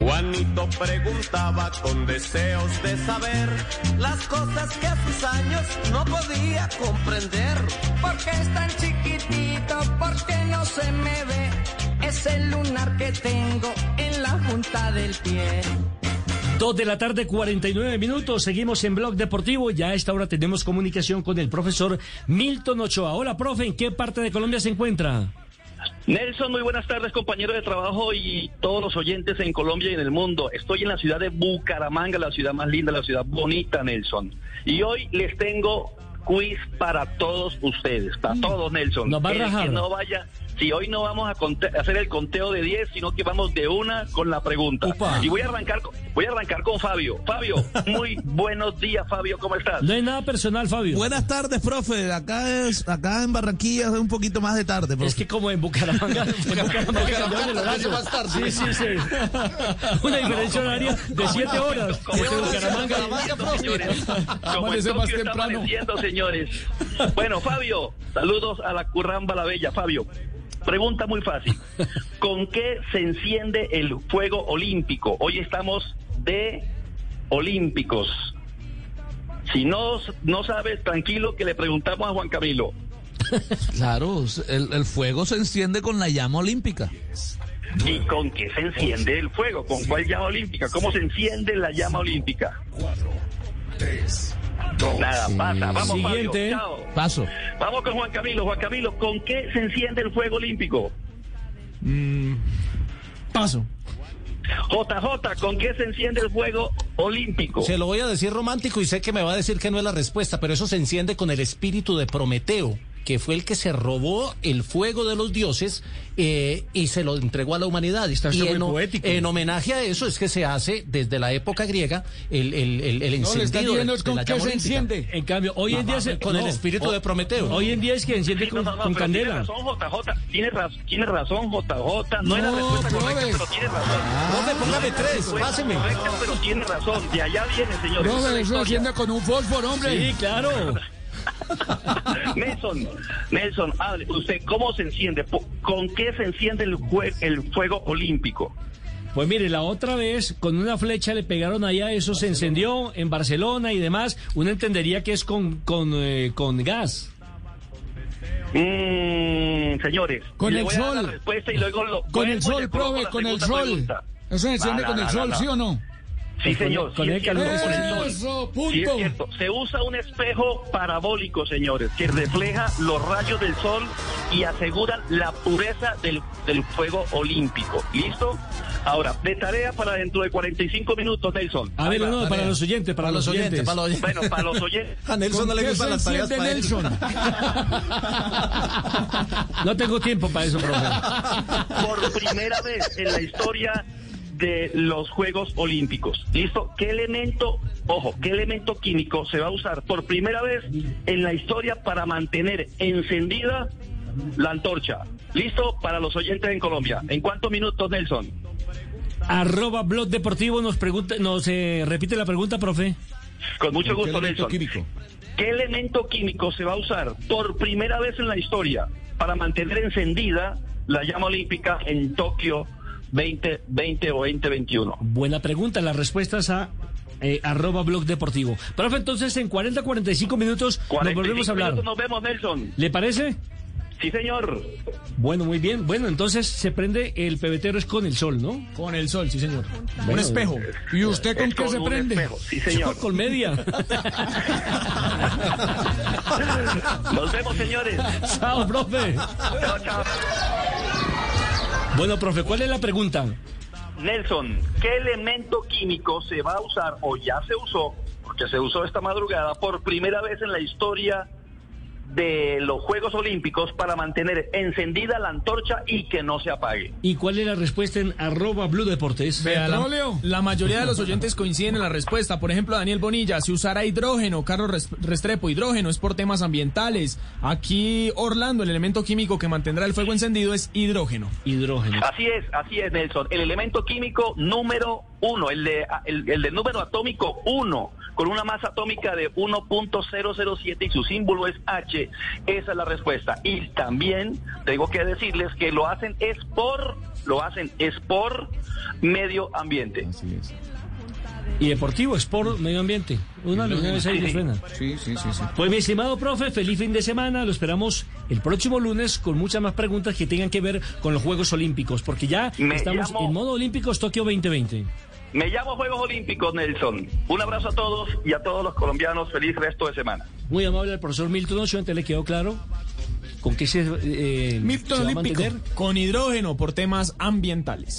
Juanito preguntaba con deseos de saber las cosas que a sus años no podía comprender. ¿Por qué es tan chiquitito? ¿Por qué no se me ve? Es el lunar que tengo en la junta del pie. Dos de la tarde, 49 minutos. Seguimos en Blog Deportivo. Ya a esta hora tenemos comunicación con el profesor Milton Ochoa. Hola, profe, ¿en qué parte de Colombia se encuentra? Nelson, muy buenas tardes, compañeros de trabajo y todos los oyentes en Colombia y en el mundo. Estoy en la ciudad de Bucaramanga, la ciudad más linda, la ciudad bonita, Nelson. Y hoy les tengo quiz para todos ustedes, para todos, Nelson. Nos va a El que no vaya, si hoy no vamos a conte- hacer el conteo de 10, sino que vamos de una con la pregunta. Upa. Y voy a arrancar, con- voy a arrancar con Fabio. Fabio, muy buenos días, Fabio, ¿cómo estás? No hay nada personal, Fabio. Buenas tardes, profe. Acá es, acá en Barranquilla es un poquito más de tarde, profe. Es que como en Bucaramanga, en Bucaramanga cambiaron el horario. Sí, sí, sí. Una diferencia horaria de siete horas. Como en Bucaramanga. señores. Como en más temprano. señores. Bueno, Fabio, saludos a la curramba la bella. Fabio, pregunta muy fácil. ¿Con qué se enciende el fuego olímpico? Hoy estamos de olímpicos. Si no, no sabes, tranquilo que le preguntamos a Juan Camilo. Claro, el, el fuego se enciende con la llama olímpica. ¿Y con qué se enciende el fuego? ¿Con cuál llama olímpica? ¿Cómo se enciende la llama olímpica? Nada, pasa. Vamos, Siguiente. Fabio. Chao. Paso. Vamos con Juan Camilo. Juan Camilo, ¿con qué se enciende el fuego olímpico? Paso. JJ, ¿con qué se enciende el fuego olímpico? Se lo voy a decir romántico y sé que me va a decir que no es la respuesta, pero eso se enciende con el espíritu de Prometeo, que fue el que se robó el fuego de los dioses eh, y se lo entregó a la humanidad. Está y en, poético. en homenaje a eso es que se hace desde la época griega el, el, el, el No, le está encendido de, diciendo de es con la qué se enciende. En cambio, hoy en día se, Con el espíritu o- de Prometeo. Hoy en día es que enciende con, no, con candela. Tiene razón, JJ. Tiene, raz- tiene razón, JJ. No, es la No, respuesta correcta, pero tiene razón. Póngame No la tres, páseme. correcta, pero tiene razón. De allá viene, señor. No, Esa es la eso historia. enciende con un fósforo, hombre. Sí, claro. Nelson, Nelson, hable. ¿Usted cómo se enciende? ¿Con qué se enciende el, jue- el fuego olímpico? Pues mire, la otra vez con una flecha le pegaron allá, eso se encendió en Barcelona y demás. Uno entendería que es con, con, eh, con gas. Mm, señores, Con el sol. la respuesta y luego lo- Con el sol, con el sol. Eso se enciende con el sol. ¿sí o no? Sí, señor. con sí, el cierto, sol. Eso, Sí, es punto. cierto. Se usa un espejo parabólico, señores, que refleja los rayos del sol y asegura la pureza del, del fuego olímpico. ¿Listo? Ahora, de tarea para dentro de 45 minutos, Nelson. A ver, no, para los oyentes, para, los oyentes. para los oyentes. Bueno, para los oyentes. A Nelson ¿Con no le gustan las tareas para él. Nelson? No tengo tiempo para eso, profe. por primera vez en la historia de los Juegos Olímpicos. ¿Listo? ¿Qué elemento, ojo, qué elemento químico se va a usar por primera vez en la historia para mantener encendida la antorcha? ¿Listo? Para los oyentes en Colombia. ¿En cuántos minutos, Nelson? Arroba Blog Deportivo nos pregunta, nos eh, repite la pregunta, profe. Con mucho ¿Con qué gusto, elemento Nelson. químico? ¿Qué elemento químico se va a usar por primera vez en la historia para mantener encendida la llama olímpica en Tokio 2020 o 2021? Buena pregunta, las respuestas a eh, arroba Blog Deportivo. Profe, entonces en 40, 45 minutos nos 45 volvemos a hablar. minutos, Nos vemos, Nelson. ¿Le parece? Sí, señor. Bueno, muy bien. Bueno, entonces se prende el pebetero es con el sol, ¿no? Con el sol, sí, señor. Bueno, un espejo. ¿Y usted con Es qué se un prende? espejo. Sí, señor. Con media. Nos vemos, señores. Chao, profe. Chao, chao. Bueno, profe, ¿cuál es la pregunta? Nelson, ¿qué elemento químico se va a usar o ya se usó, porque se usó esta madrugada por primera vez en la historia de los Juegos Olímpicos para mantener encendida la antorcha y que no se apague? ¿Y cuál es la respuesta en arroba Blue Deportes? Vea, la, la mayoría de los oyentes coinciden en la respuesta. Por ejemplo, Daniel Bonilla, si usara hidrógeno, Carlos Res- Restrepo, hidrógeno es por temas ambientales. Aquí, Orlando, el elemento químico que mantendrá el fuego encendido es hidrógeno. Hidrógeno. Así es, así es, Nelson. El elemento químico número uno, el de el, el de número atómico 1, con una masa atómica de 1.007 y su símbolo es H. Esa es la respuesta. Y también tengo que decirles que lo hacen es por, lo hacen es por medio ambiente. Y deportivo, sport, medio ambiente. Una de las seis de frena. Sí, sí, sí, sí. Pues mi estimado profe, feliz fin de semana. Lo esperamos el próximo lunes con muchas más preguntas que tengan que ver con los Juegos Olímpicos, porque ya Me estamos llamo- en modo Olímpicos Tokio 2020. Me llamo Juegos Olímpicos, Nelson. Un abrazo a todos y a todos los colombianos. Feliz resto de semana. Muy amable el profesor Milton Ochoa, antes le quedó claro con qué se, eh, Milton se va a mantener. Con hidrógeno por temas ambientales.